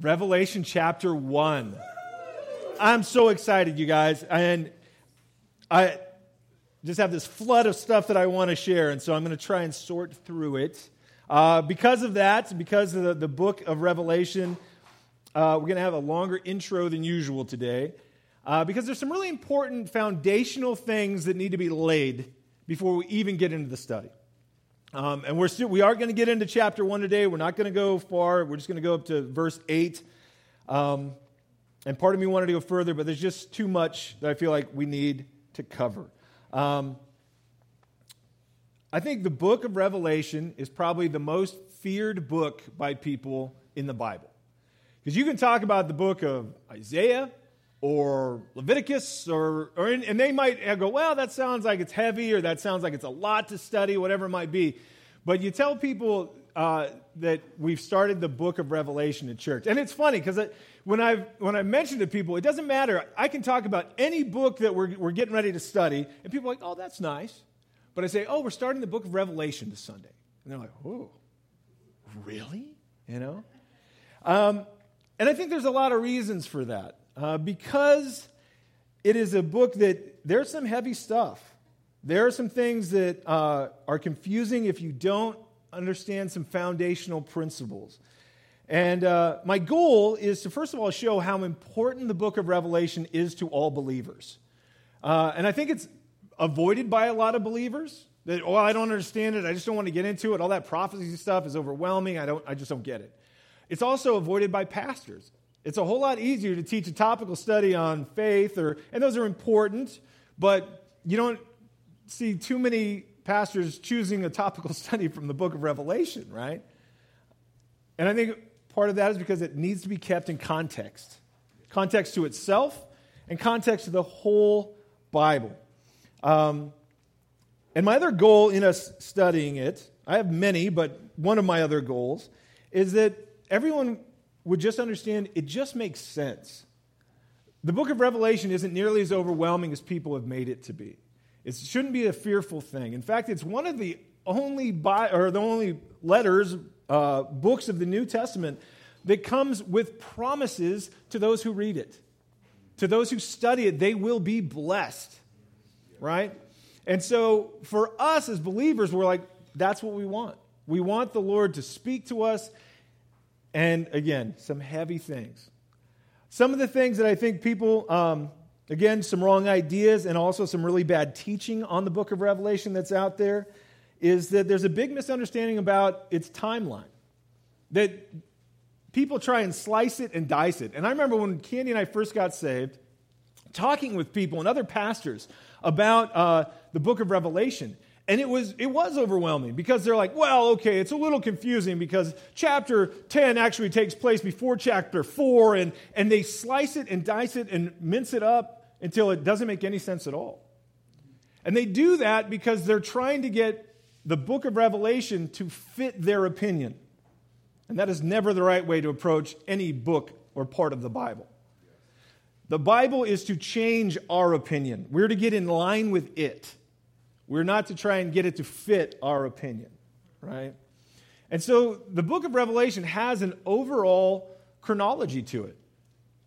Revelation chapter 1. I'm so excited, you guys. And I just have this flood of stuff that I want to share, and so I'm going to try and sort through it. Uh, because of that, because of the, the book of Revelation, uh, we're going to have a longer intro than usual today. Uh, because there's some really important foundational things that need to be laid before we even get into the study. Um, and we're we are going to get into chapter 1 today. We're not going to go far. We're just going to go up to verse 8. Um, and part of me wanted to go further, but there's just too much that I feel like we need to cover. Um, I think the book of Revelation is probably the most feared book by people in the Bible. Because you can talk about the book of Isaiah or Leviticus, or, or and they might go, well, that sounds like it's heavy, or that sounds like it's a lot to study, whatever it might be. But you tell people uh, that we've started the book of Revelation in church. And it's funny because when, i when I mention to people, it doesn't matter. I can talk about any book that we're, we're getting ready to study, and people are like, oh, that's nice. But I say, oh, we're starting the book of Revelation this Sunday. And they're like, oh, really? You know? Um, and I think there's a lot of reasons for that uh, because it is a book that there's some heavy stuff. There are some things that uh, are confusing if you don't understand some foundational principles. And uh, my goal is to, first of all, show how important the book of Revelation is to all believers. Uh, and I think it's avoided by a lot of believers. That, oh, I don't understand it. I just don't want to get into it. All that prophecy stuff is overwhelming. I, don't, I just don't get it. It's also avoided by pastors. It's a whole lot easier to teach a topical study on faith, or, and those are important, but you don't see too many pastors choosing a topical study from the book of Revelation, right? And I think part of that is because it needs to be kept in context context to itself and context to the whole Bible. Um, and my other goal in us studying it, I have many, but one of my other goals is that everyone would just understand it just makes sense. The book of Revelation isn't nearly as overwhelming as people have made it to be. It shouldn't be a fearful thing. In fact, it's one of the only bi- or the only letters, uh, books of the New Testament that comes with promises to those who read it. To those who study it, they will be blessed. Right? And so for us as believers, we're like, that's what we want. We want the Lord to speak to us and again, some heavy things. Some of the things that I think people, um, again, some wrong ideas and also some really bad teaching on the book of Revelation that's out there is that there's a big misunderstanding about its timeline. That people try and slice it and dice it. And I remember when Candy and I first got saved, talking with people and other pastors about uh, the book of Revelation. And it was, it was overwhelming because they're like, well, okay, it's a little confusing because chapter 10 actually takes place before chapter 4, and, and they slice it and dice it and mince it up until it doesn't make any sense at all. And they do that because they're trying to get the book of Revelation to fit their opinion. And that is never the right way to approach any book or part of the Bible. The Bible is to change our opinion, we're to get in line with it. We're not to try and get it to fit our opinion, right? And so the book of Revelation has an overall chronology to it.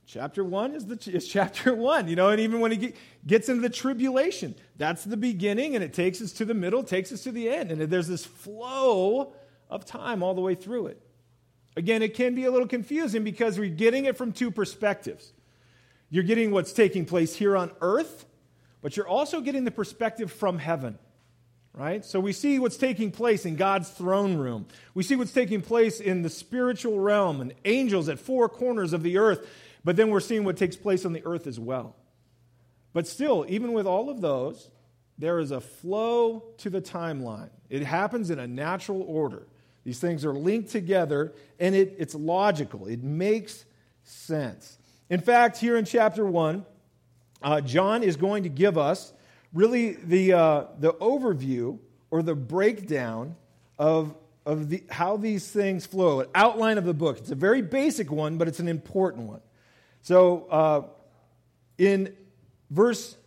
Chapter one is, the, is chapter one, you know, and even when he gets into the tribulation, that's the beginning, and it takes us to the middle, takes us to the end. And there's this flow of time all the way through it. Again, it can be a little confusing because we're getting it from two perspectives. You're getting what's taking place here on earth, but you're also getting the perspective from heaven, right? So we see what's taking place in God's throne room. We see what's taking place in the spiritual realm and angels at four corners of the earth, but then we're seeing what takes place on the earth as well. But still, even with all of those, there is a flow to the timeline. It happens in a natural order. These things are linked together, and it, it's logical. It makes sense. In fact, here in chapter 1, uh, John is going to give us really the, uh, the overview or the breakdown of, of the, how these things flow, an outline of the book. It's a very basic one, but it's an important one. So uh, in verse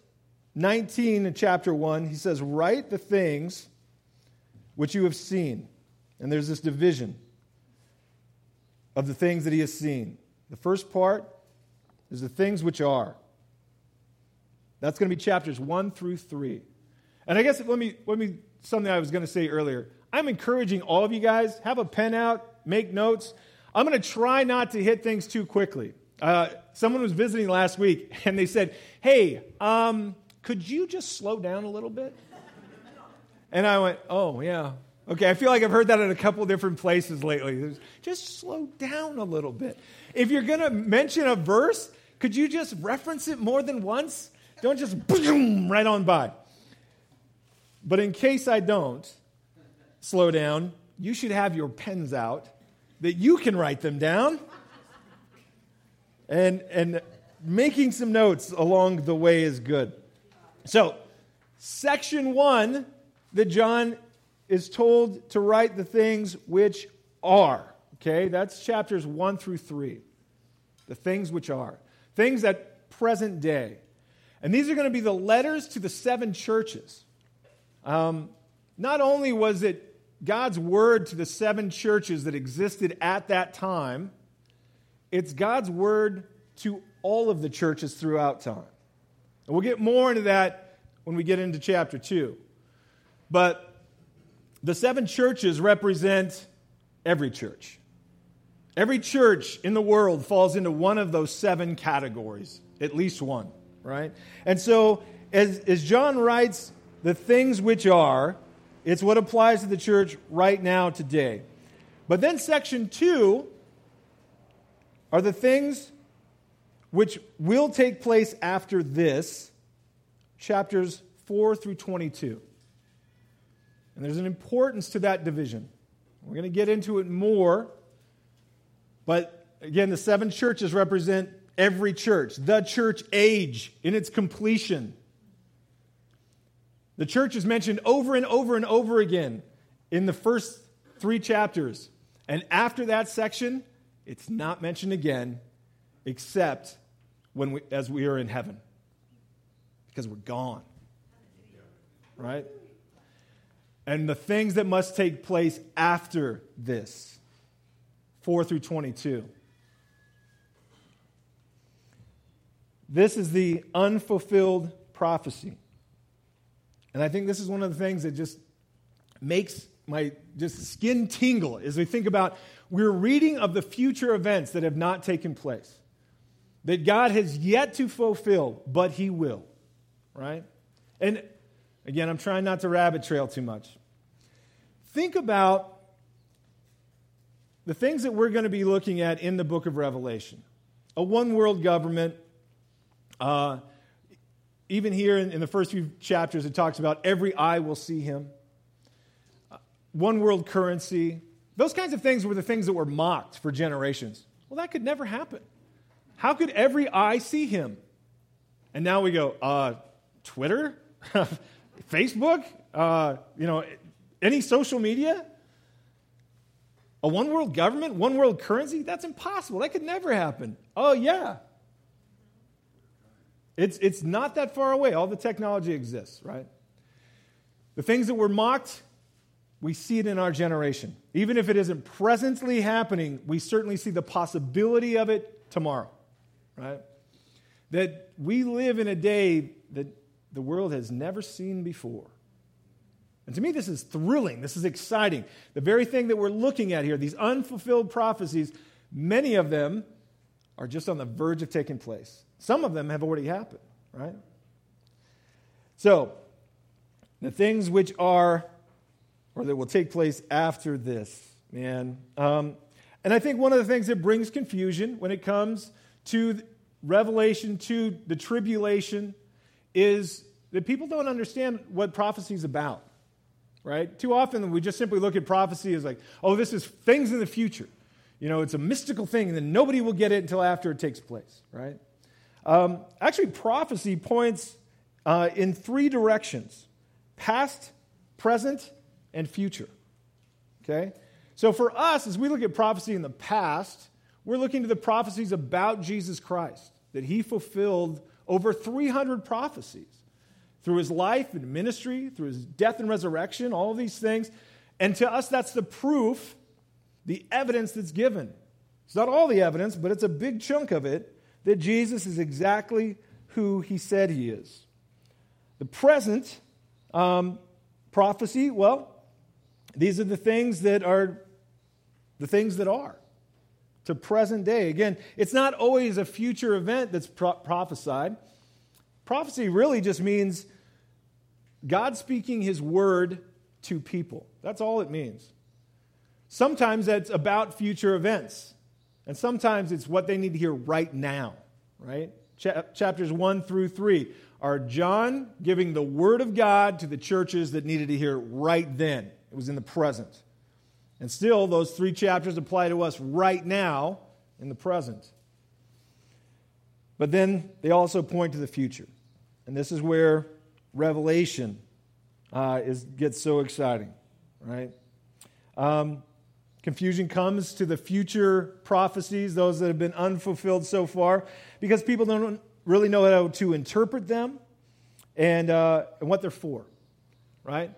19 in chapter 1, he says, Write the things which you have seen. And there's this division of the things that he has seen. The first part is the things which are. That's going to be chapters 1 through 3. And I guess let me, let me, something I was going to say earlier. I'm encouraging all of you guys, have a pen out, make notes. I'm going to try not to hit things too quickly. Uh, someone was visiting last week and they said, Hey, um, could you just slow down a little bit? And I went, Oh, yeah. Okay, I feel like I've heard that in a couple different places lately. Just slow down a little bit. If you're going to mention a verse, could you just reference it more than once? Don't just boom right on by. But in case I don't slow down, you should have your pens out that you can write them down and, and making some notes along the way is good. So, section one that John is told to write the things which are. Okay, that's chapters one through three. The things which are. Things at present day. And these are going to be the letters to the seven churches. Um, not only was it God's word to the seven churches that existed at that time, it's God's word to all of the churches throughout time. And we'll get more into that when we get into chapter 2. But the seven churches represent every church. Every church in the world falls into one of those seven categories, at least one, right? And so, as, as John writes, the things which are, it's what applies to the church right now, today. But then, section two are the things which will take place after this, chapters 4 through 22. And there's an importance to that division. We're going to get into it more. But again, the seven churches represent every church, the church age in its completion. The church is mentioned over and over and over again in the first three chapters. And after that section, it's not mentioned again except when we, as we are in heaven because we're gone. Right? and the things that must take place after this 4 through 22. This is the unfulfilled prophecy. And I think this is one of the things that just makes my just skin tingle as we think about we're reading of the future events that have not taken place. That God has yet to fulfill, but he will. Right? And Again, I'm trying not to rabbit trail too much. Think about the things that we're going to be looking at in the book of Revelation a one world government. Uh, even here in, in, the first few chapters, it talks about every eye will see him. Uh, one world currency. Those kinds of things were the things that were mocked for generations. Well, that could never happen. How could every eye see him? And now we go, uh, Twitter? Facebook, uh, you know, any social media, a one world government, one world currency, that's impossible. That could never happen. Oh, yeah. It's, it's not that far away. All the technology exists, right? The things that were mocked, we see it in our generation. Even if it isn't presently happening, we certainly see the possibility of it tomorrow, right? That we live in a day that the world has never seen before. And to me, this is thrilling. This is exciting. The very thing that we're looking at here, these unfulfilled prophecies, many of them are just on the verge of taking place. Some of them have already happened, right? So, the things which are, or that will take place after this, man. Um, and I think one of the things that brings confusion when it comes to Revelation to the tribulation is that people don't understand what prophecy is about, right? Too often we just simply look at prophecy as like, oh, this is things in the future. You know, it's a mystical thing, and then nobody will get it until after it takes place, right? Um, actually, prophecy points uh, in three directions past, present, and future. Okay? So for us, as we look at prophecy in the past, we're looking to the prophecies about Jesus Christ, that he fulfilled over 300 prophecies through his life and ministry, through his death and resurrection, all these things. And to us, that's the proof, the evidence that's given It's not all the evidence, but it's a big chunk of it that Jesus is exactly who he said he is. The present um, prophecy, well, these are the things that are the things that are to present day. Again, it's not always a future event that's pro- prophesied. Prophecy really just means God speaking his word to people. That's all it means. Sometimes that's about future events, and sometimes it's what they need to hear right now, right? Ch- chapters 1 through 3 are John giving the word of God to the churches that needed to hear right then. It was in the present. And still, those three chapters apply to us right now in the present. But then they also point to the future. And this is where Revelation uh, is, gets so exciting, right? Um, confusion comes to the future prophecies, those that have been unfulfilled so far, because people don't really know how to interpret them and, uh, and what they're for, right?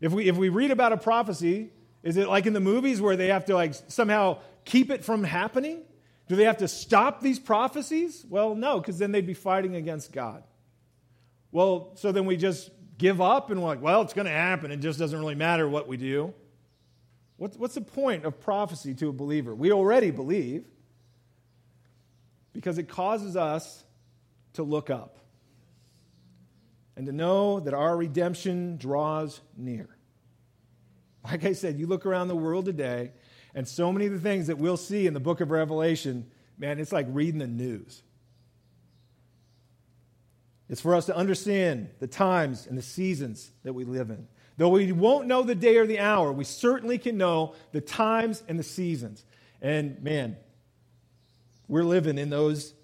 If we, if we read about a prophecy, is it like in the movies where they have to like somehow keep it from happening? Do they have to stop these prophecies? Well, no, because then they'd be fighting against God. Well, so then we just give up and we're like, well, it's going to happen. It just doesn't really matter what we do. What's, what's the point of prophecy to a believer? We already believe because it causes us to look up and to know that our redemption draws near. Like I said, you look around the world today, and so many of the things that we'll see in the book of Revelation, man, it's like reading the news. It's for us to understand the times and the seasons that we live in. Though we won't know the day or the hour, we certainly can know the times and the seasons. And man, we're living in those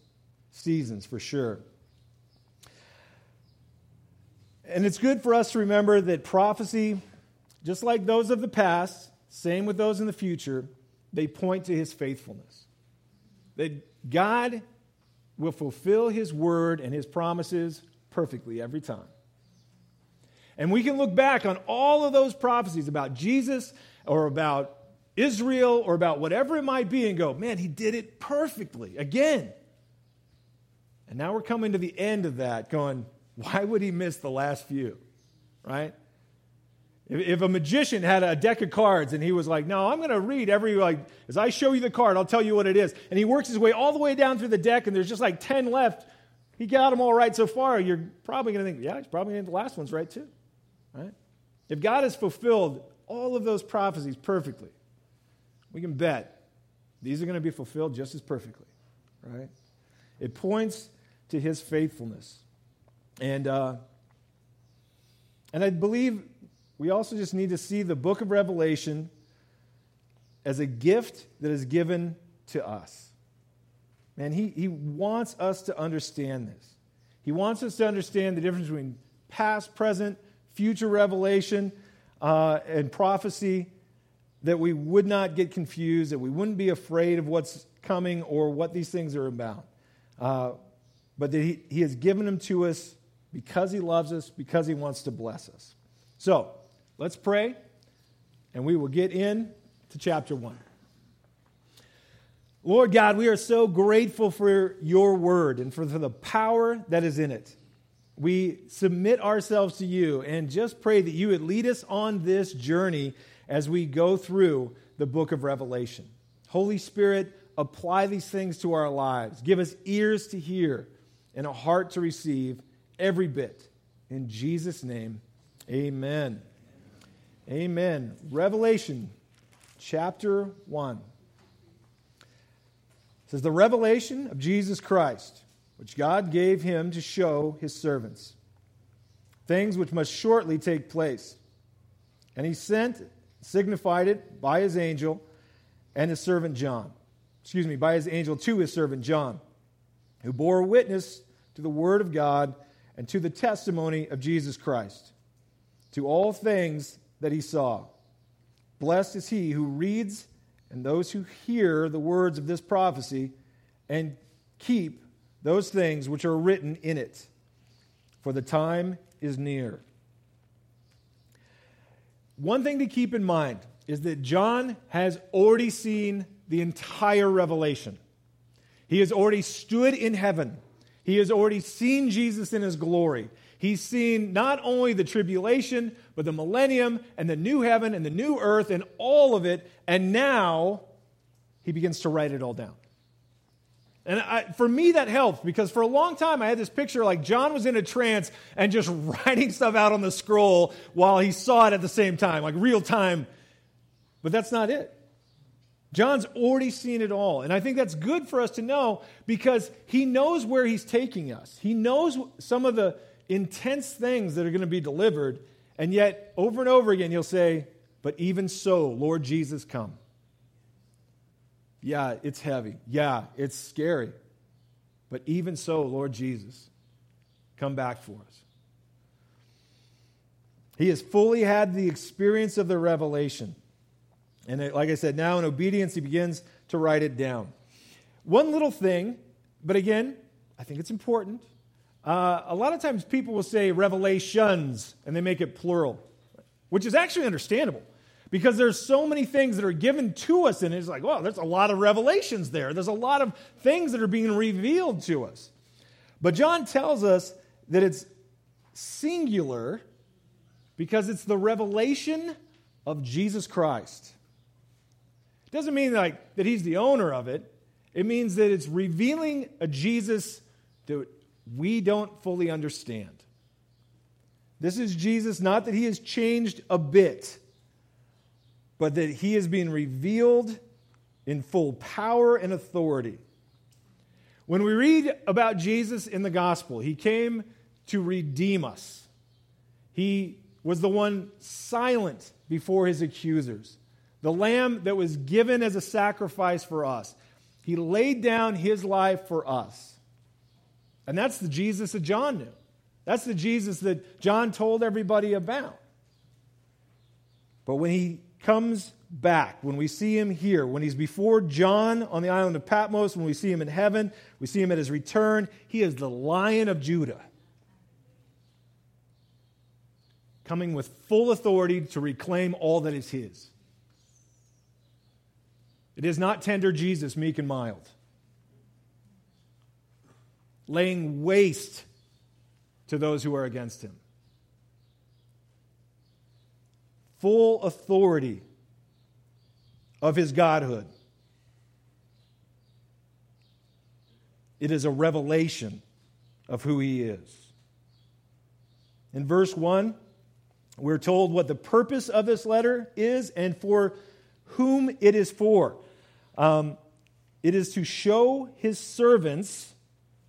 seasons for sure. And it's good for us to remember that prophecy, just like those of the past, same with those in the future, they point to his faithfulness. That God will fulfill his word and his promises perfectly every time. And we can look back on all of those prophecies about Jesus or about Israel or about whatever it might be and go, man, he did it perfectly again. And now we're coming to the end of that, going, why would he miss the last few? Right? If, a magician had a deck of cards and he was like, No, I'm going to read every, like, as I show you the card, I'll tell you what it is. And he works his way all the way down through the deck and there's just like 10 left. He got them all right so far. You're probably going to think, Yeah, he's probably going to the last one's right too. Right? If God has fulfilled all of those prophecies perfectly, we can bet these are going to be fulfilled just as perfectly. Right? It points to his faithfulness. And, uh, and I believe we also just need to see the book of Revelation as a gift that is given to us. Man, he, he wants us to understand this. He wants us to understand the difference between past, present, future revelation, uh, and prophecy, that we would not get confused, that we wouldn't be afraid of what's coming or what these things are about. Uh, but that he, he has given them to us because he loves us, because he wants to bless us. So, Let's pray, and we will get in to chapter 1. Lord God, we are so grateful for your word and for the power that is in it. We submit ourselves to you and just pray that you would lead us on this journey as we go through the book of Revelation. Holy Spirit, apply these things to our lives. Give us ears to hear and a heart to receive every bit. In Jesus' name, amen. Amen. Revelation chapter 1 it says, The revelation of Jesus Christ, which God gave him to show his servants, things which must shortly take place. And he sent, signified it by his angel and his servant John. Excuse me, by his angel to his servant John, who bore witness to the word of God and to the testimony of Jesus Christ, to all things that he saw. Blessed is he who reads and those who hear the words of this prophecy and keep those things which are written in it, for the time is near. One thing to keep in mind is that John has already seen the entire revelation. He has already stood in heaven. He has already seen Jesus in his glory. He's seen not only the tribulation, but the millennium and the new heaven and the new earth and all of it. And now he begins to write it all down. And I, for me, that helped because for a long time I had this picture like John was in a trance and just writing stuff out on the scroll while he saw it at the same time, like real time. But that's not it. John's already seen it all. And I think that's good for us to know because he knows where he's taking us. He knows some of the intense things that are going to be delivered. And yet, over and over again, he'll say, But even so, Lord Jesus, come. Yeah, it's heavy. Yeah, it's scary. But even so, Lord Jesus, come back for us. He has fully had the experience of the revelation. And it, like I said, now in obedience, he begins to write it down. One little thing, but again, I think it's important. Uh, a lot of times people will say revelations and they make it plural, which is actually understandable because there's so many things that are given to us and it's like well there's a lot of revelations there. There's a lot of things that are being revealed to us. But john tells us that it's singular because it's the revelation of jesus christ. It doesn't mean like that he's the owner of it. It means that it's revealing a jesus that we don't fully understand. This is jesus not that he has changed a bit but that he is being revealed in full power and authority. When we read about Jesus in the gospel, he came to redeem us. He was the one silent before his accusers, the lamb that was given as a sacrifice for us. He laid down his life for us. And that's the Jesus that John knew. That's the Jesus that John told everybody about. But when he comes back, when we see him here, when he's before John on the island of Patmos, when we see him in heaven, we see him at his return, he is the lion of Judah. Coming with full authority to reclaim all that is his. It is not tender Jesus, meek and mild, laying waste to those who are against him. Full authority of his godhood. It is a revelation of who he is. In verse 1, we're told what the purpose of this letter is and for whom it is for. Um, it is to show his servants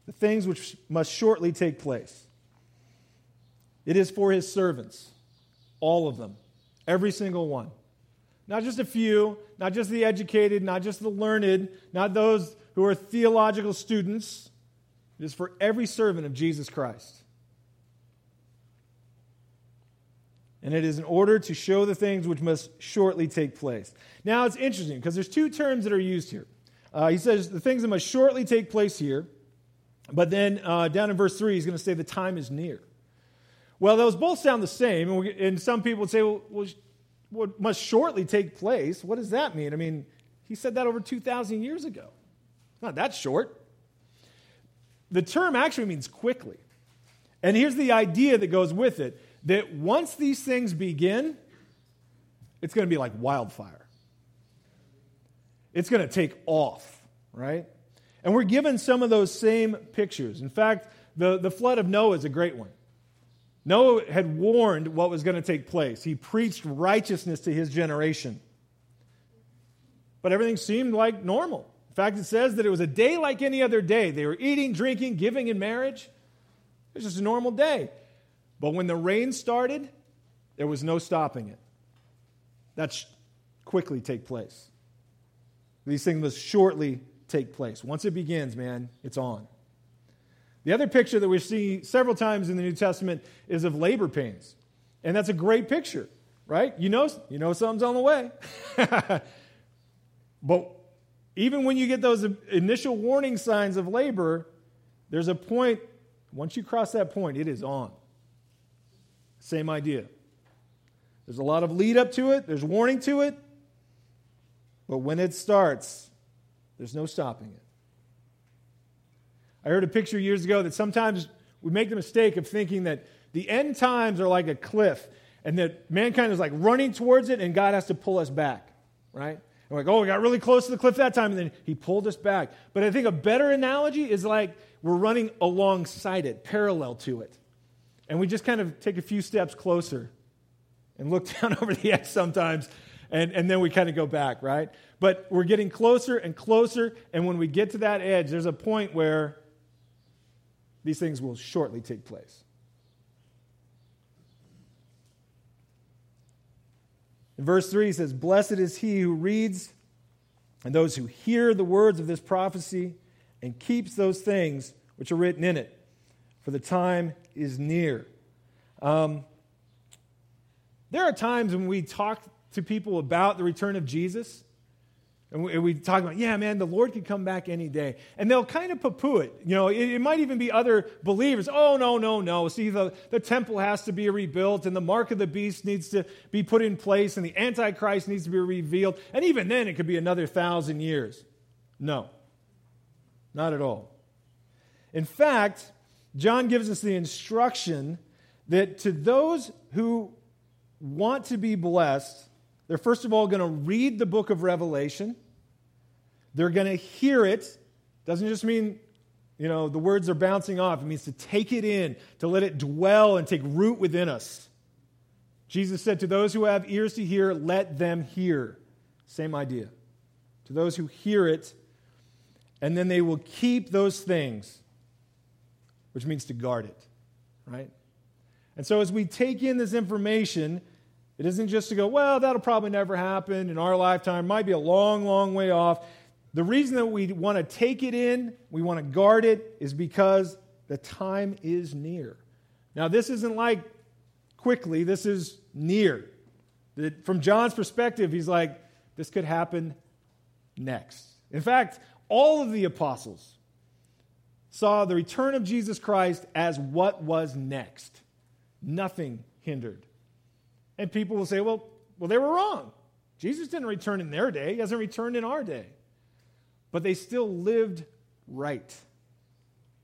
the things which must shortly take place. It is for his servants, all of them. Every single one. Not just a few, not just the educated, not just the learned, not those who are theological students. It is for every servant of Jesus Christ. And it is in order to show the things which must shortly take place. Now it's interesting because there's two terms that are used here. Uh, he says the things that must shortly take place here, but then uh, down in verse 3, he's going to say the time is near. Well, those both sound the same, and, we, and some people would say, well, well, what must shortly take place? What does that mean? I mean, he said that over 2,000 years ago. Not that short. The term actually means quickly. And here's the idea that goes with it that once these things begin, it's going to be like wildfire. It's going to take off, right? And we're given some of those same pictures. In fact, the, the flood of Noah is a great one. Noah had warned what was going to take place. He preached righteousness to his generation. But everything seemed like normal. In fact, it says that it was a day like any other day. They were eating, drinking, giving in marriage. It was just a normal day. But when the rain started, there was no stopping it. That quickly take place. These things must shortly take place. Once it begins, man, it's on. The other picture that we see several times in the New Testament is of labor pains. And that's a great picture, right? You know, you know something's on the way. but even when you get those initial warning signs of labor, there's a point, once you cross that point, it is on. Same idea. There's a lot of lead up to it, there's warning to it, But when it starts, there's no stopping it. I heard a picture years ago that sometimes we make the mistake of thinking that the end times are like a cliff and that mankind is like running towards it and God has to pull us back, right? And we're like, oh, we got really close to the cliff that time and then he pulled us back. But I think a better analogy is like we're running alongside it, parallel to it. And we just kind of take a few steps closer and look down over the edge sometimes and, and then we kind of go back, right? But we're getting closer and closer, and when we get to that edge, there's a point where these things will shortly take place. In verse 3, he says, Blessed is he who reads and those who hear the words of this prophecy and keeps those things which are written in it, for the time is near. Um, there are times when we talk to people about the return of Jesus, and we, talk about, yeah, man, the Lord could come back any day. And they'll kind of poo poo it. You know, it, it, might even be other believers. Oh, no, no, no. See, the, the temple has to be rebuilt, and the mark of the beast needs to be put in place, and the Antichrist needs to be revealed. And even then, it could be another thousand years. No, not at all. In fact, John gives us the instruction that to those who want to be blessed, they're first of all going to read the book of Revelation. They're going to hear it. Doesn't just mean, you know, the words are bouncing off. It means to take it in, to let it dwell and take root within us. Jesus said, To those who have ears to hear, let them hear. Same idea. To those who hear it, and then they will keep those things, which means to guard it, right? And so as we take in this information, it isn't just to go, well, that'll probably never happen in our lifetime, might be a long, long way off. The reason that we want to take it in, we want to guard it, is because the time is near. Now, this isn't like quickly, this is near. From John's perspective, he's like, this could happen next. In fact, all of the apostles saw the return of Jesus Christ as what was next. Nothing hindered. And people will say, well, well, they were wrong. Jesus didn't return in their day, he hasn't returned in our day but they still lived right.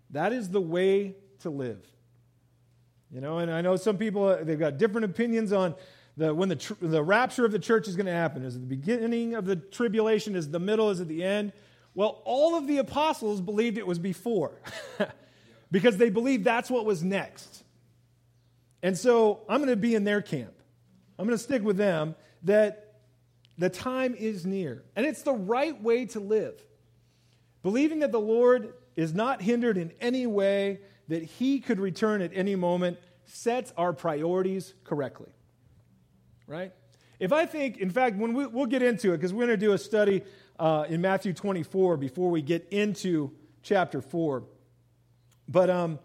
That is the way to live. You know, and I know some people, they've got different opinions on the, when the, tr- the rapture of the church is going to happen. Is it the beginning of the tribulation? Is it the middle? Is it the end? Well, all of the apostles believed it was before because they believed that's what was next. And so I'm going to be in their camp. I'm going to stick with them that the time is near. And it's the right way to live. Believing that the Lord is not hindered in any way, that he could return at any moment, sets our priorities correctly. Right? If I think, in fact, when we, will get into it, because we're going to do a study uh, in Matthew 24 before we get into chapter 4. But um,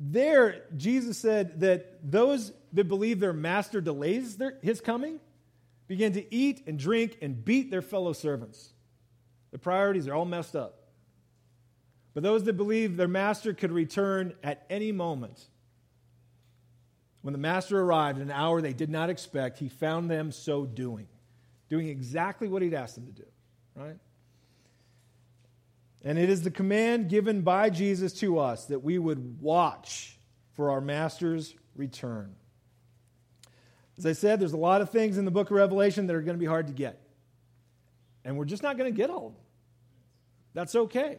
there, Jesus said that those that believe their master delays their, his coming begin to eat and drink and beat their fellow servants. The priorities are all messed up. But those that believe their master could return at any moment, when the master arrived an hour they did not expect, he found them so doing, doing exactly what he'd asked them to do, right? And it is the command given by Jesus to us that we would watch for our master's return. As I said, there's a lot of things in the book of Revelation that are going to be hard to get. And we're just not going to get all of them. That's okay.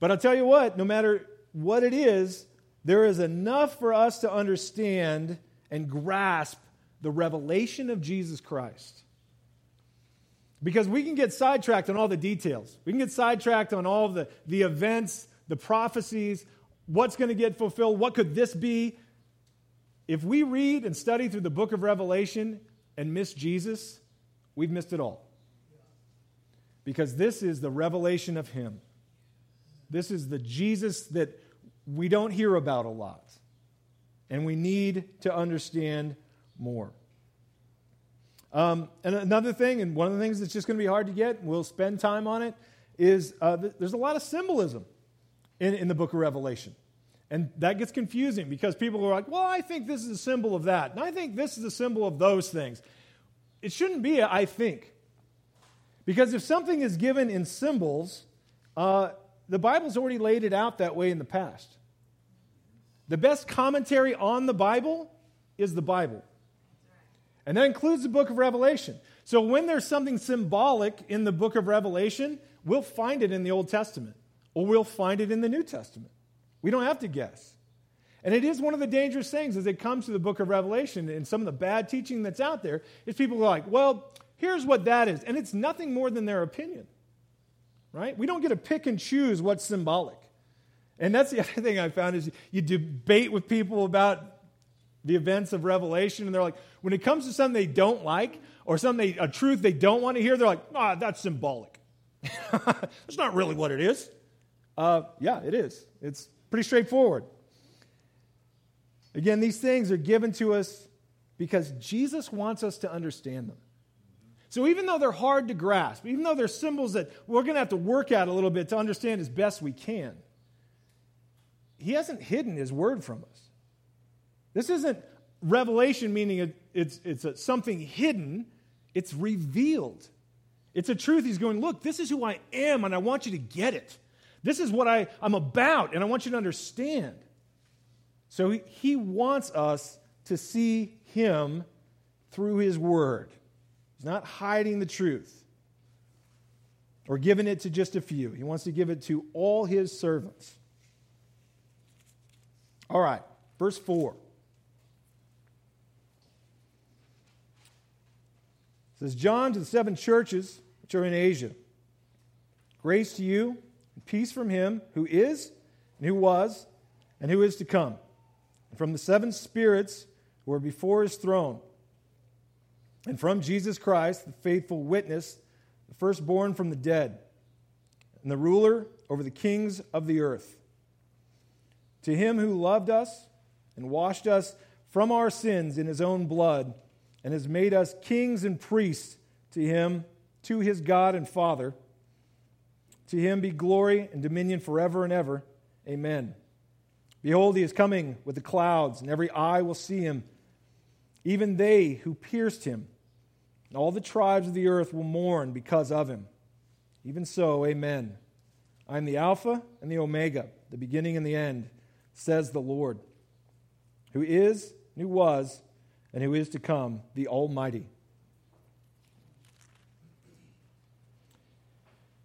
But I'll tell you what, no matter what it is, there is enough for us to understand and grasp the revelation of Jesus Christ. Because we can get sidetracked on all the details. We can get sidetracked on all the, the events, the prophecies, what's going to get fulfilled, what could this be. If we read and study through the book of Revelation and miss Jesus, we've missed it all because this is the revelation of Him. This is the Jesus that we don't hear about a lot, and we need to understand more. Um, and another thing, and one of the things that's just going to be hard to get, we'll spend time on it, is uh, th- there's a lot of symbolism in, in the book of Revelation. And that gets confusing because people are like, well, I think this is a symbol of that. And I think this is a symbol of those things. It shouldn't be a I think. Because if something is given in symbols, uh, the Bible's already laid it out that way in the past. The best commentary on the Bible is the Bible. And that includes the book of Revelation. So when there's something symbolic in the book of Revelation, we'll find it in the Old Testament or we'll find it in the New Testament. We don't have to guess. And it is one of the dangerous things as it comes to the book of Revelation and some of the bad teaching that's out there is people are like, well, here's what that is. And it's nothing more than their opinion, right? We don't get to pick and choose what's symbolic. And that's the other thing I found is you debate with people about the events of Revelation, and they're like, when it comes to something they don't like or something they, a truth they don't want to hear, they're like, ah, that's symbolic. that's not really what it is. Uh, yeah, it is. It's pretty straightforward. Again, these things are given to us because Jesus wants us to understand them. So even though they're hard to grasp, even though they're symbols that we're going to have to work at a little bit to understand as best we can, he hasn't hidden his word from us. This isn't revelation meaning it's, it's a, something hidden, it's revealed. It's a truth. He's going, Look, this is who I am, and I want you to get it. This is what I, I'm about, and I want you to understand. So he, he wants us to see him through his word. He's not hiding the truth or giving it to just a few. He wants to give it to all his servants. All right, verse 4. It says, John to the seven churches which are in Asia. Grace to you and peace from him who is, and who was, and who is to come, and from the seven spirits who are before his throne, and from Jesus Christ, the faithful witness, the firstborn from the dead, and the ruler over the kings of the earth. To him who loved us and washed us from our sins in his own blood, and has made us kings and priests to him, to his God and Father. To him be glory and dominion forever and ever. Amen. Behold, he is coming with the clouds, and every eye will see him, even they who pierced him. All the tribes of the earth will mourn because of him. Even so, amen. I am the Alpha and the Omega, the beginning and the end, says the Lord, who is, and who was, and who is to come, the Almighty.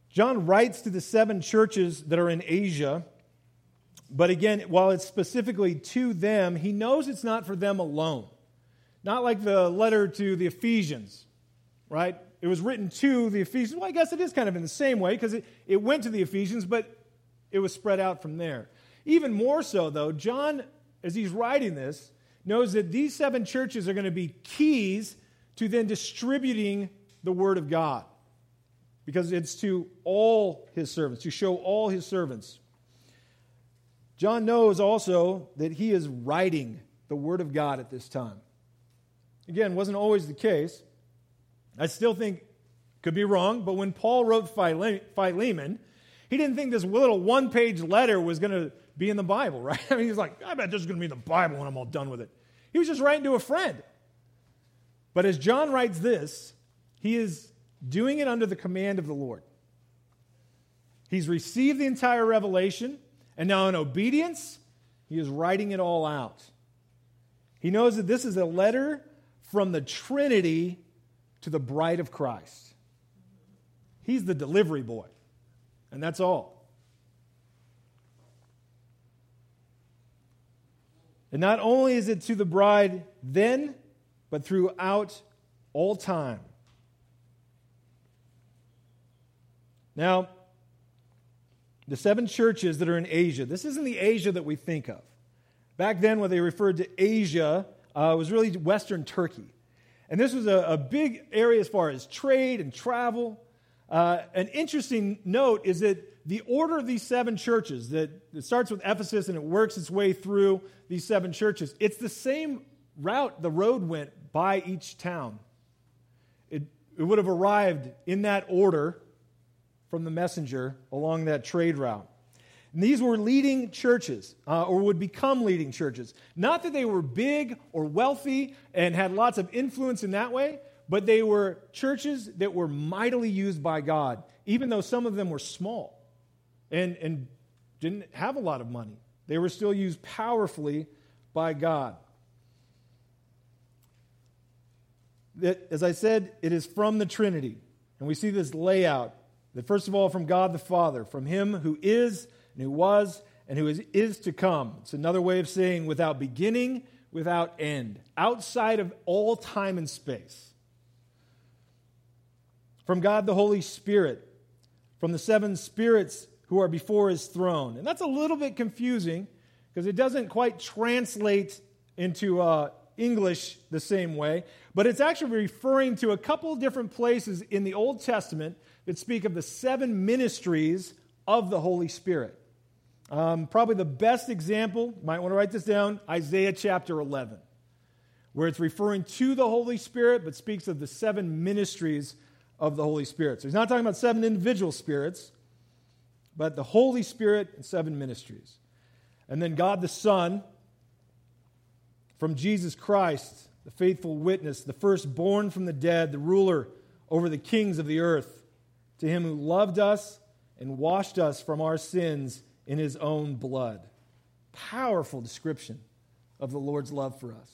John writes to the seven churches that are in Asia, but again, while it's specifically to them, he knows it's not for them alone. Not like the letter to the Ephesians, right? It was written to the Ephesians. Well, I guess it is kind of in the same way because it, it went to the Ephesians, but it was spread out from there. Even more so, though, John, as he's writing this, knows that these seven churches are going to be keys to then distributing the Word of God because it's to all his servants, to show all his servants. John knows also that he is writing the Word of God at this time. Again, wasn't always the case. I still think, could be wrong, but when Paul wrote Philemon, he didn't think this little one page letter was going to be in the Bible, right? I mean, he's like, I bet this is going to be in the Bible when I'm all done with it. He was just writing to a friend. But as John writes this, he is doing it under the command of the Lord. He's received the entire revelation, and now in obedience, he is writing it all out. He knows that this is a letter from the Trinity to the bride of Christ. He's the delivery boy, and that's all. And not only is it to the bride then, but throughout all time. Now, the seven churches that are in Asia, this isn't the Asia that we think of. Back then, when they referred to Asia, uh, it was really Western Turkey. And this was a, a, big area as far as trade and travel. Uh, an interesting note is that the order of these seven churches, that it starts with Ephesus and it works its way through these seven churches, it's the same route the road went by each town. It, it would have arrived in that order from the messenger along that trade route. And these were leading churches, uh, or would become leading churches. Not that they were big or wealthy and had lots of influence in that way, but they were churches that were mightily used by God, even though some of them were small and, and didn't have a lot of money. They were still used powerfully by God. That, as I said, it is from the Trinity. And we see this layout that, first of all, from God the Father, from Him who is and who was and who is, is to come. It's another way of saying without beginning, without end, outside of all time and space. From God the Holy Spirit, from the seven spirits who are before his throne. And that's a little bit confusing because it doesn't quite translate into uh, English the same way, but it's actually referring to a couple different places in the Old Testament that speak of the seven ministries of the Holy Spirit. Um, probably the best example, might want to write this down, Isaiah chapter 11, where it's referring to the Holy Spirit, but speaks of the seven ministries of the Holy Spirit. So he's not talking about seven individual spirits, but the Holy Spirit and seven ministries. And then God the Son, from Jesus Christ, the faithful witness, the firstborn from the dead, the ruler over the kings of the earth, to him who loved us and washed us from our sins in his own blood. Powerful description of the Lord's love for us.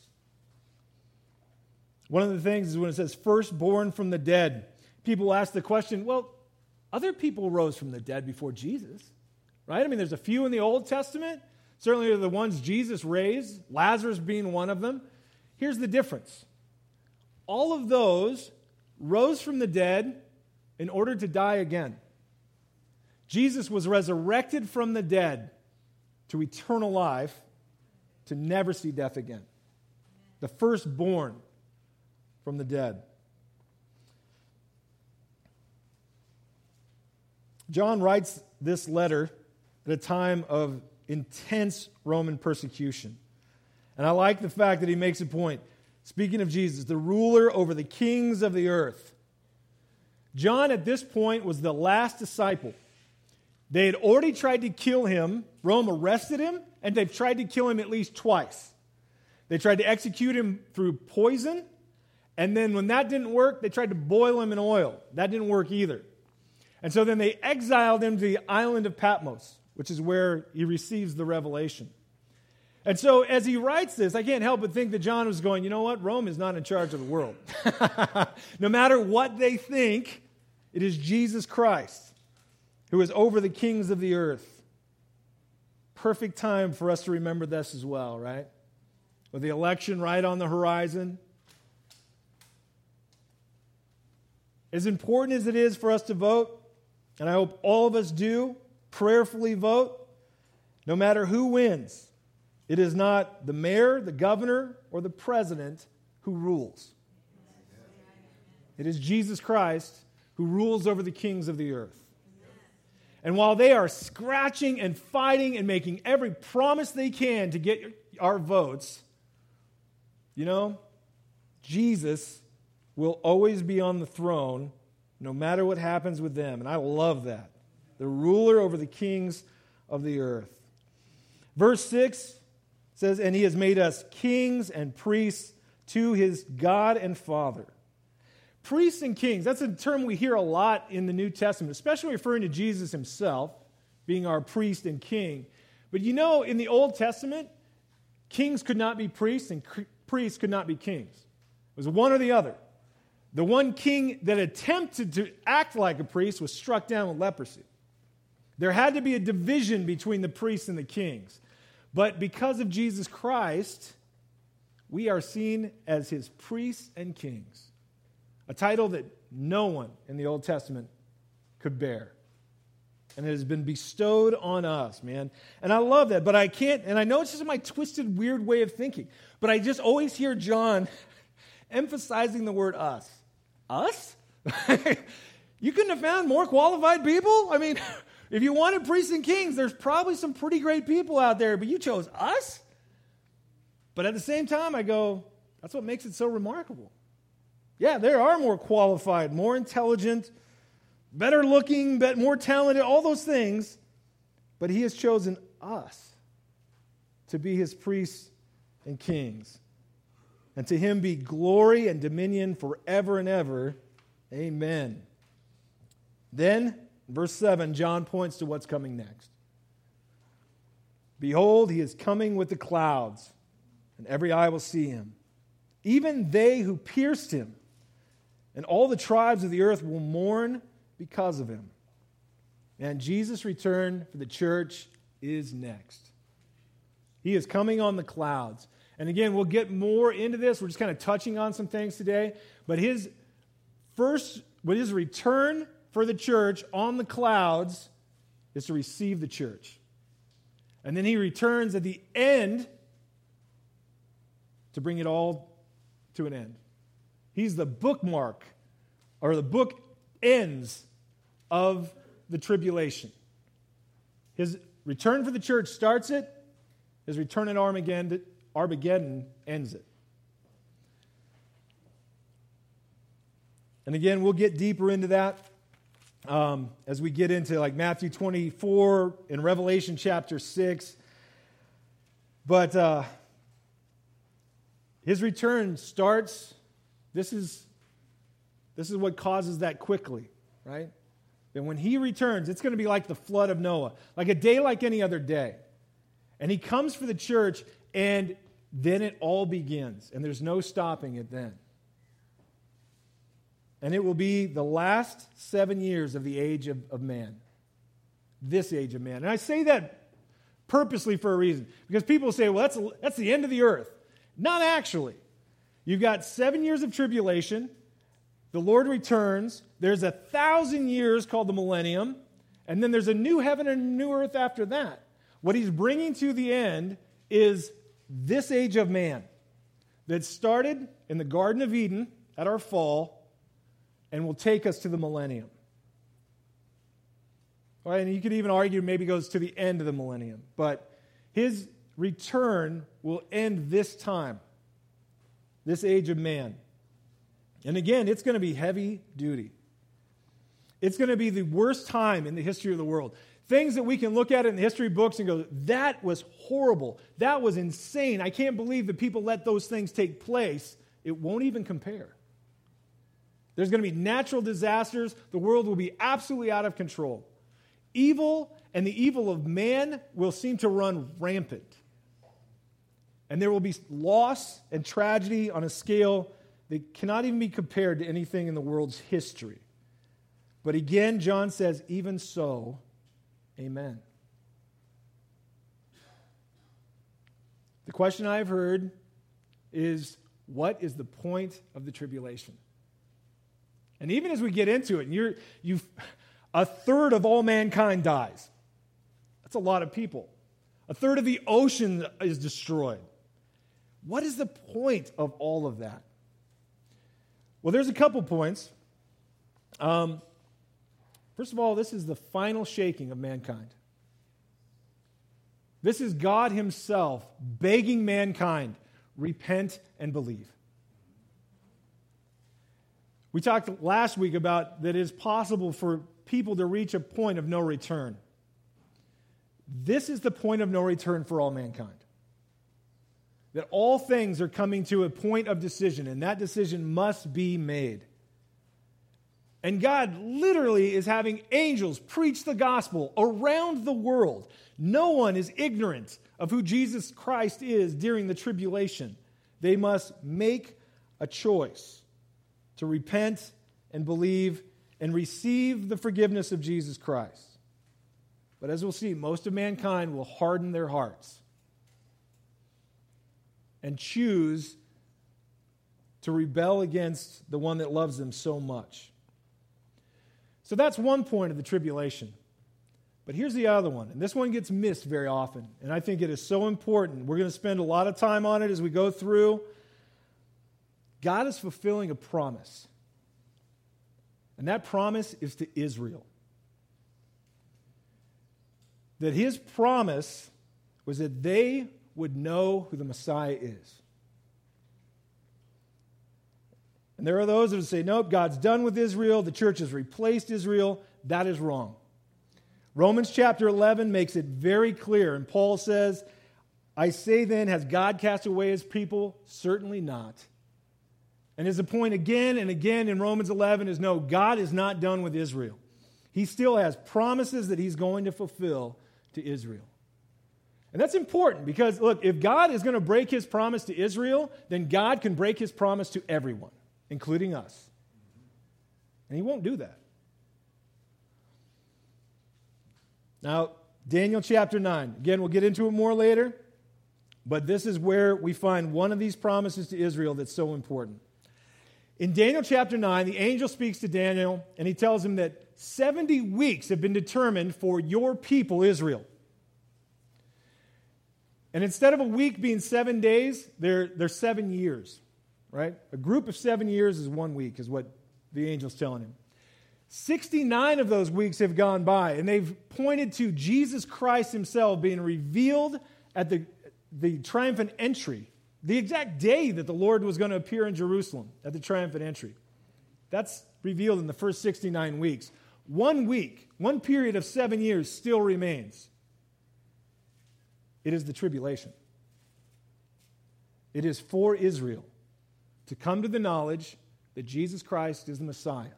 One of the things is when it says firstborn from the dead, people ask the question, well, other people rose from the dead before Jesus, right? I mean, there's a few in the Old Testament. Certainly, the ones Jesus raised, Lazarus being one of them. Here's the difference all of those rose from the dead in order to die again. Jesus was resurrected from the dead to eternal life to never see death again. The firstborn from the dead. John writes this letter at a time of intense Roman persecution. And I like the fact that he makes a point. Speaking of Jesus, the ruler over the kings of the earth. John, at this point, was the last disciple. They had already tried to kill him. Rome arrested him, and they've tried to kill him at least twice. They tried to execute him through poison, and then when that didn't work, they tried to boil him in oil. That didn't work either. And so then they exiled him to the island of Patmos, which is where he receives the revelation. And so as he writes this, I can't help but think that John was going, you know what? Rome is not in charge of the world. no matter what they think, it is Jesus Christ who is over the kings of the earth. Perfect time for us to remember this as well, right? With the election right on the horizon. As important as it is for us to vote, and I hope all of us do, prayerfully vote, no matter who wins, it is not the mayor, the governor, or the president who rules. It is Jesus Christ who rules over the kings of the earth. And while they are scratching and fighting and making every promise they can to get our votes, you know, Jesus will always be on the throne no matter what happens with them. And I love that. The ruler over the kings of the earth. Verse 6 says, And he has made us kings and priests to his God and Father. Priests and kings, that's a term we hear a lot in the New Testament, especially referring to Jesus himself being our priest and king. But you know, in the Old Testament, kings could not be priests and priests could not be kings. It was one or the other. The one king that attempted to act like a priest was struck down with leprosy. There had to be a division between the priests and the kings. But because of Jesus Christ, we are seen as his priests and kings, a title that no one in the Old Testament could bear. And it has been bestowed on us, man. And I love that, but I can't, and I know it's just my twisted, weird way of thinking, but I just always hear John emphasizing the word us. Us? you couldn't have found more qualified people? I mean, if you wanted priests and kings, there's probably some pretty great people out there, but you chose us? But at the same time, I go, that's what makes it so remarkable. Yeah, there are more qualified, more intelligent, better looking, more talented, all those things, but he has chosen us to be his priests and kings. And to him be glory and dominion forever and ever. Amen. Then, verse 7, John points to what's coming next. Behold, he is coming with the clouds, and every eye will see him. Even they who pierced him, and all the tribes of the earth will mourn because of him. And Jesus' return for the church is next. He is coming on the clouds. And again, we'll get more into this. We're just kind of touching on some things today. But his first, with his return for the church on the clouds is to receive the church. And then he returns at the end to bring it all to an end. He's the bookmark, or the book ends of the tribulation. His return for the church starts it, his return at Armageddon ends it. And again, we'll get deeper into that um, as we get into like Matthew 24 and Revelation chapter 6. But uh, his return starts, this is, this is what causes that quickly, right? That when he returns, it's going to be like the flood of Noah, like a day like any other day. And he comes for the church, and then it all begins, and there's no stopping it then. And it will be the last seven years of the age of, of man, this age of man. And I say that purposely for a reason, because people say, well, that's, that's the end of the earth. Not actually. You've got seven years of tribulation, the Lord returns, there's a thousand years called the millennium, and then there's a new heaven and a new earth after that. What he's bringing to the end is this age of man that started in the Garden of Eden at our fall and will take us to the millennium. Right, and you could even argue maybe goes to the end of the millennium, but his return will end this time, this age of man. And again, it's going to be heavy duty. It's going to be the worst time in the history of the world. Things that we can look at in the history books and go, that was horrible. That was insane. I can't believe that people let those things take place. It won't even compare. There's going to be natural disasters. The world will be absolutely out of control. Evil and the evil of man will seem to run rampant. And there will be loss and tragedy on a scale that cannot even be compared to anything in the world's history. But again, John says, even so, Amen. The question I've heard is what is the point of the tribulation? And even as we get into it, and you're, you a third of all mankind dies. That's a lot of people. A third of the ocean is destroyed. What is the point of all of that? Well, there's a couple points. Um, First of all, this is the final shaking of mankind. This is God Himself begging mankind, repent and believe. We talked last week about that it is possible for people to reach a point of no return. This is the point of no return for all mankind. That all things are coming to a point of decision, and that decision must be made. And God literally is having angels preach the gospel around the world. No one is ignorant of who Jesus Christ is during the tribulation. They must make a choice to repent and believe and receive the forgiveness of Jesus Christ. But as we'll see, most of mankind will harden their hearts and choose to rebel against the one that loves them so much. So that's one point of the tribulation. But here's the other one, and this one gets missed very often, and I think it is so important. We're going to spend a lot of time on it as we go through. God is fulfilling a promise, and that promise is to Israel. That his promise was that they would know who the Messiah is. And there are those that say, nope, God's done with Israel. The church has replaced Israel. That is wrong. Romans chapter 11 makes it very clear, and Paul says, I say then, has God cast away his people? Certainly not. And his point again and again in Romans 11 is no, God is not done with Israel. He still has promises that he's going to fulfill to Israel. And that's important because, look, if God is going to break his promise to Israel, then God can break his promise to everyone, including us. And he won't do that. Now, Daniel chapter 9. Again, we'll get into it more later, but this is where we find one of these promises to Israel that's so important. In Daniel chapter 9, the angel speaks to Daniel and he tells him that 70 weeks have been determined for your people, Israel. And instead of a week being seven days, they're, they're seven years, right? A group of seven years is one week, is what the angel's telling him. 69 of those weeks have gone by, and they've pointed to Jesus Christ himself being revealed at the, the triumphant entry the exact day that the Lord was going to appear in Jerusalem at the triumphant entry. That's revealed in the first 69 weeks. One week, one period of seven years still remains. It is the tribulation. It is for Israel to come to the knowledge that Jesus Christ is the Messiah.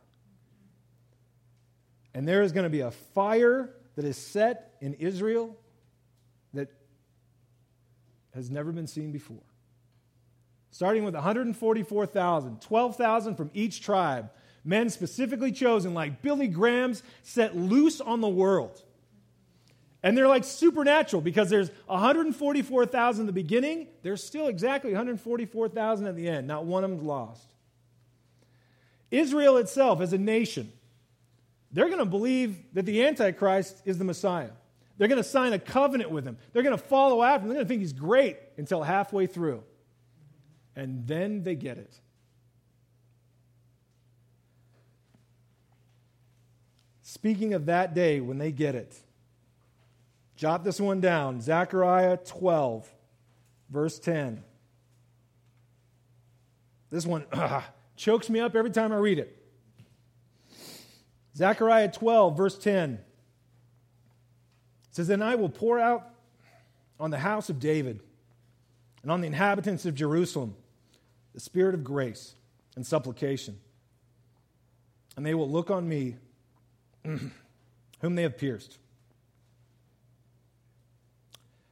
And there is going to be a fire that is set in Israel that has never been seen before starting with 144,000, 12,000 from each tribe, men specifically chosen, like Billy Graham's, set loose on the world. And they're like supernatural because there's 144,000 in the beginning, there's still exactly 144,000 at the end. Not one of them's lost. Israel itself, as a nation, they're going to believe that the Antichrist is the Messiah. They're going to sign a covenant with him. They're going to follow after him. They're going to think he's great until halfway through and then they get it. Speaking of that day when they get it, jot this one down Zechariah 12, verse 10. This one chokes me up every time I read it. Zechariah 12, verse 10 says, Then I will pour out on the house of David and on the inhabitants of Jerusalem the spirit of grace and supplication. And they will look on me, whom they have pierced.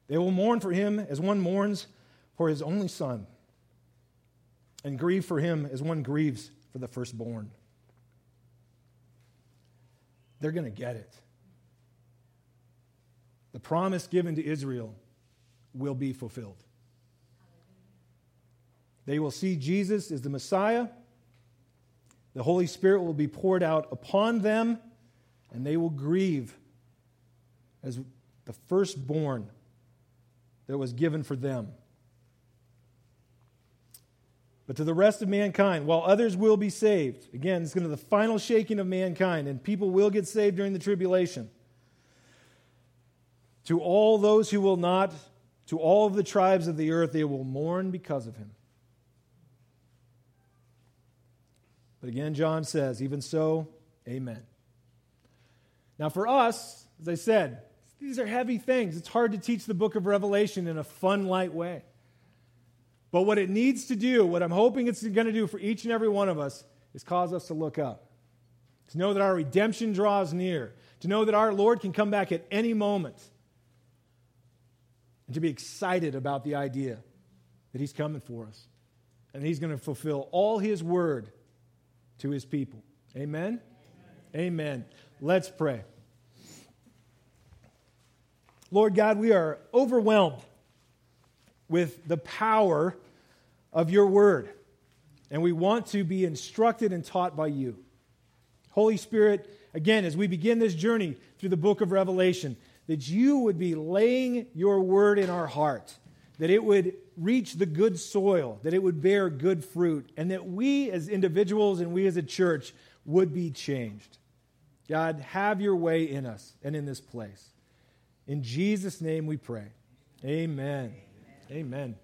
They will mourn for him as one mourns for his only son, and grieve for him as one grieves for the firstborn. They're going to get it. The promise given to Israel will be fulfilled. They will see Jesus as the Messiah. The Holy Spirit will be poured out upon them, and they will grieve as the firstborn that was given for them. But to the rest of mankind, while others will be saved, again, it's going to be the final shaking of mankind, and people will get saved during the tribulation. To all those who will not, to all of the tribes of the earth, they will mourn because of him. But again, John says, even so, amen. Now, for us, as I said, these are heavy things. It's hard to teach the book of Revelation in a fun, light way. But what it needs to do, what I'm hoping it's going to do for each and every one of us, is cause us to look up. To know that our redemption draws near. To know that our Lord can come back at any moment. And to be excited about the idea that He's coming for us. And He's going to fulfill all His word to his people. Amen? Amen. Amen. Let's pray. Lord God, we are overwhelmed with the power of your word, and we want to be instructed and taught by you. Holy Spirit, again, as we begin this journey through the book of Revelation, that you would be laying your word in our heart, that it would reach the good soil, that it would bear good fruit, and that we as individuals and we as a church would be changed. God, have your way in us and in this place. In Jesus' name we pray. Amen. Amen. Amen.